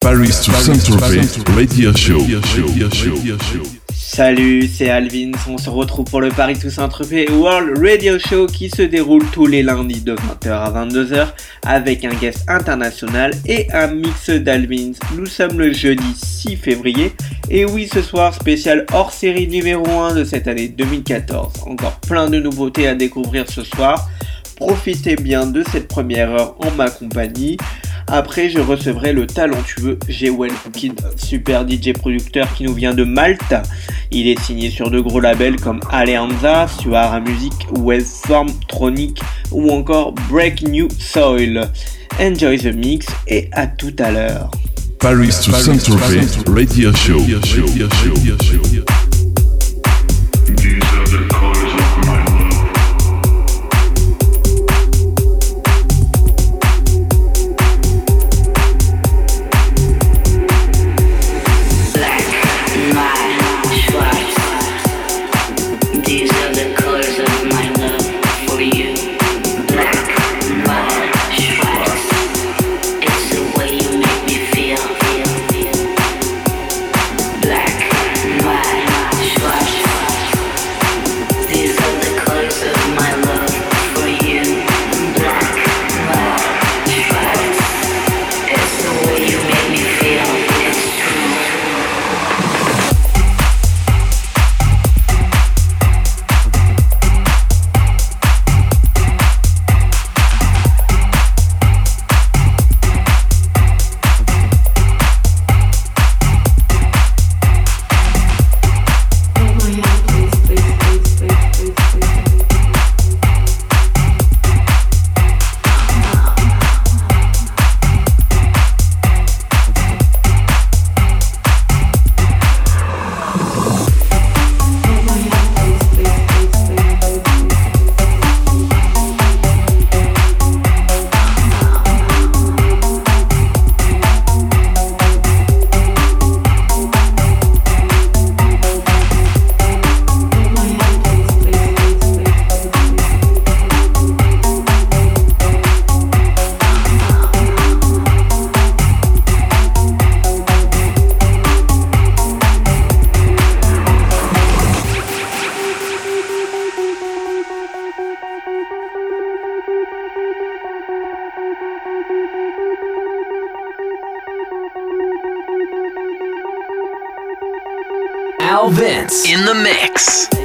Paris to Saint-Tropez Radio Show. Salut, c'est Alvin. On se retrouve pour le Paris to Saint-Tropez World Radio Show qui se déroule tous les lundis de 20h à 22h avec un guest international et un mix d'Alvins. Nous sommes le jeudi 6 février et oui, ce soir spécial hors série numéro 1 de cette année 2014. Encore plein de nouveautés à découvrir ce soir. Profitez bien de cette première heure en ma compagnie. Après, je recevrai le talentueux Jewel Kid, super DJ producteur qui nous vient de Malte. Il est signé sur de gros labels comme Alianza, Suara Music, Waveform, Tronic ou encore Break New Soil. Enjoy the mix et à tout à l'heure. Paris to Saint-Tropez Radio Show. In the mix.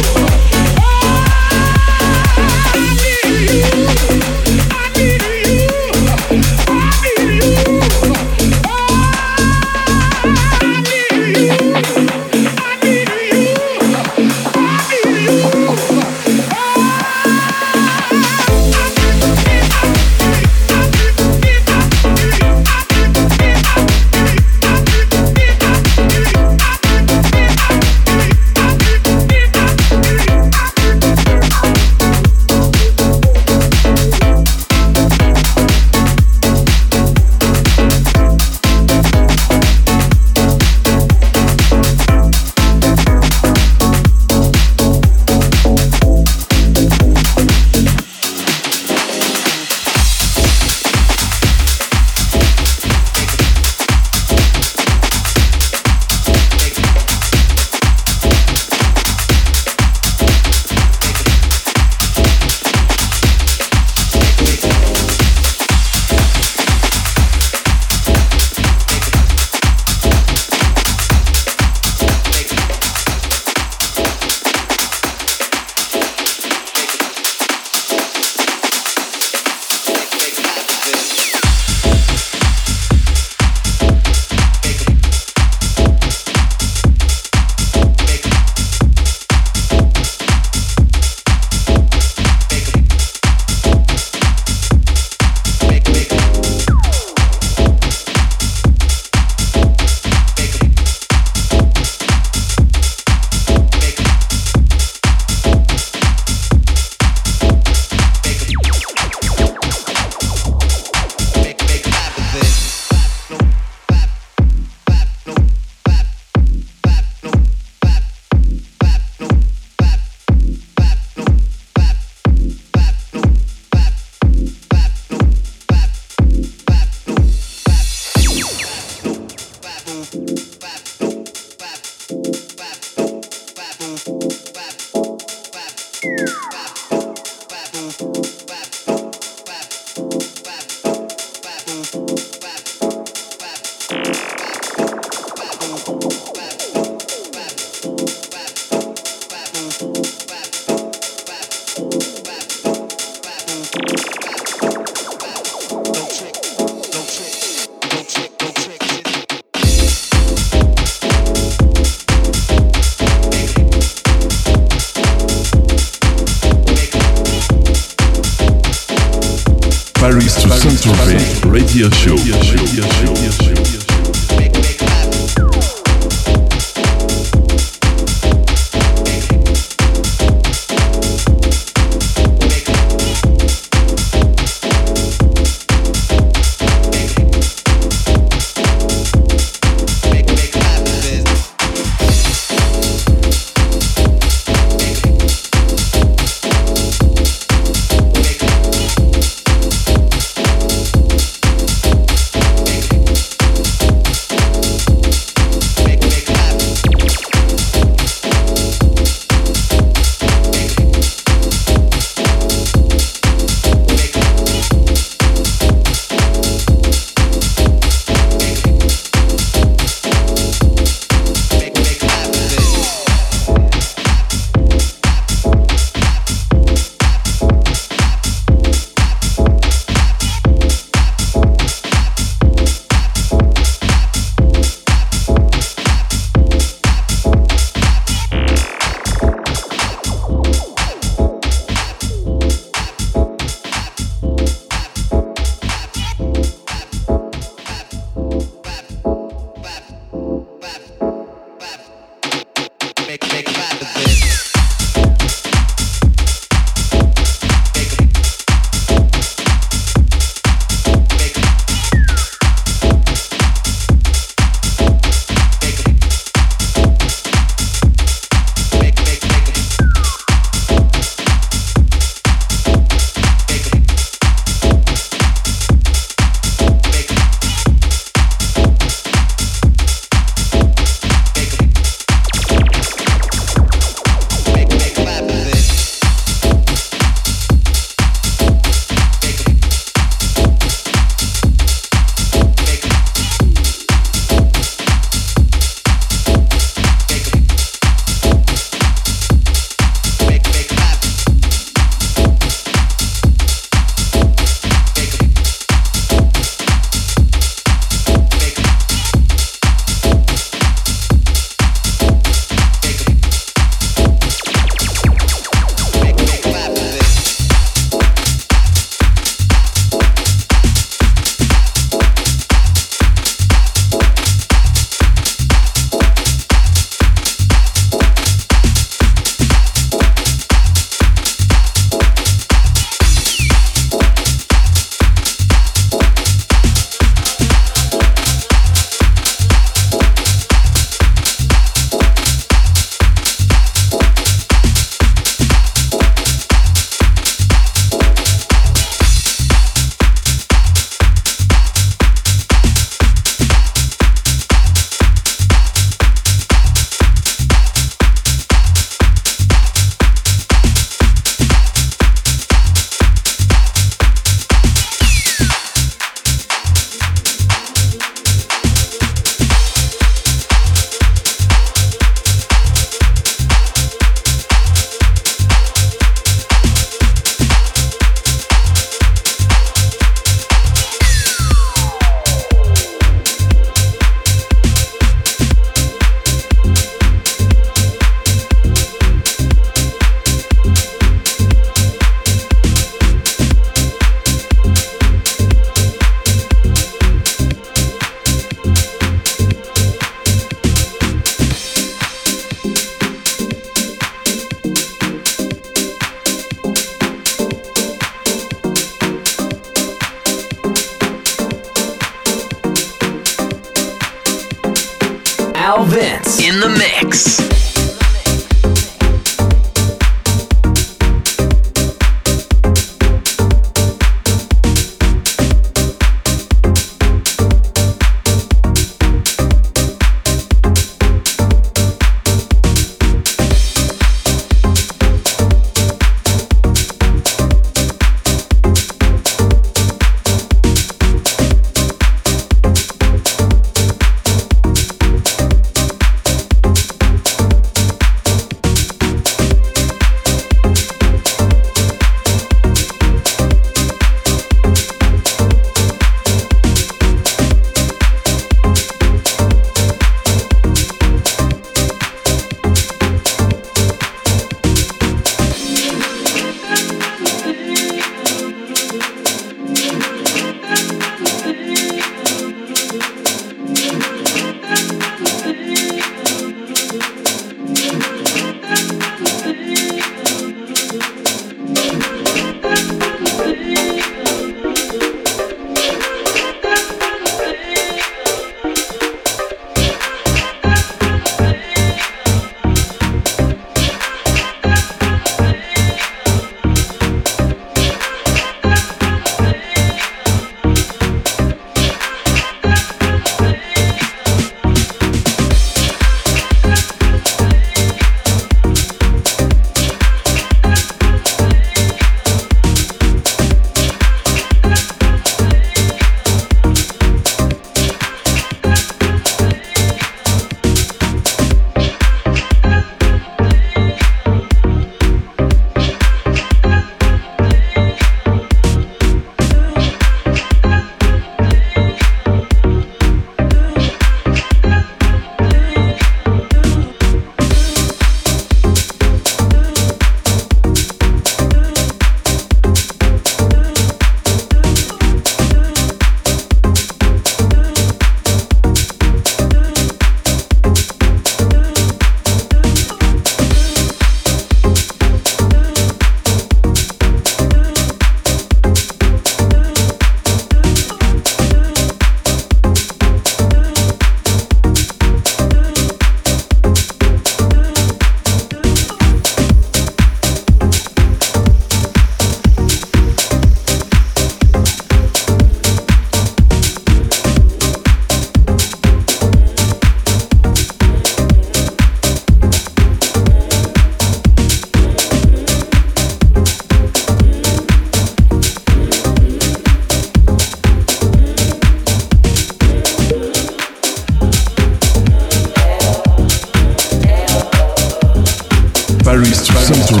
Central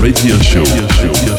Radio Show. Radio Show.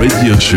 Radio Show.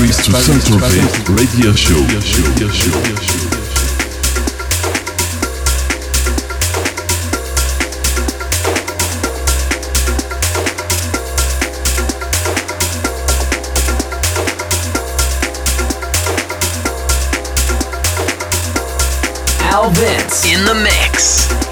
Paris to Saint-Tropez Radio Show. Al Vince in the mix.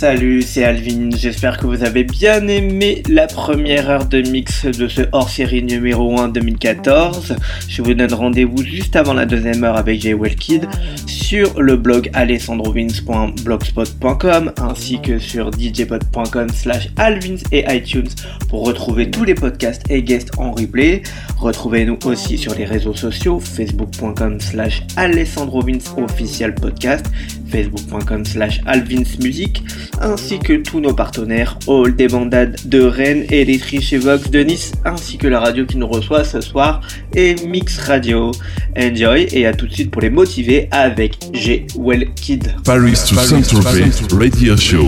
Salut, c'est Alvin, j'espère que vous avez bien aimé la première heure de mix de ce hors-série numéro 1 2014. Je vous donne rendez-vous juste avant la deuxième heure avec Jay Kid sur le blog alessandrovins.blogspot.com ainsi que sur djpod.com slash alvins et iTunes pour retrouver tous les podcasts et guests en replay. Retrouvez-nous aussi sur les réseaux sociaux facebook.com slash alessandrovins official podcast facebook.com slash alvinsmusic ainsi que tous nos partenaires All des bandades de Rennes et les chez Vox de Nice ainsi que la radio qui nous reçoit ce soir et Mix Radio. Enjoy et à tout de suite pour les motiver avec G Well Kid. Paris to Saint-Tropez Radio Show.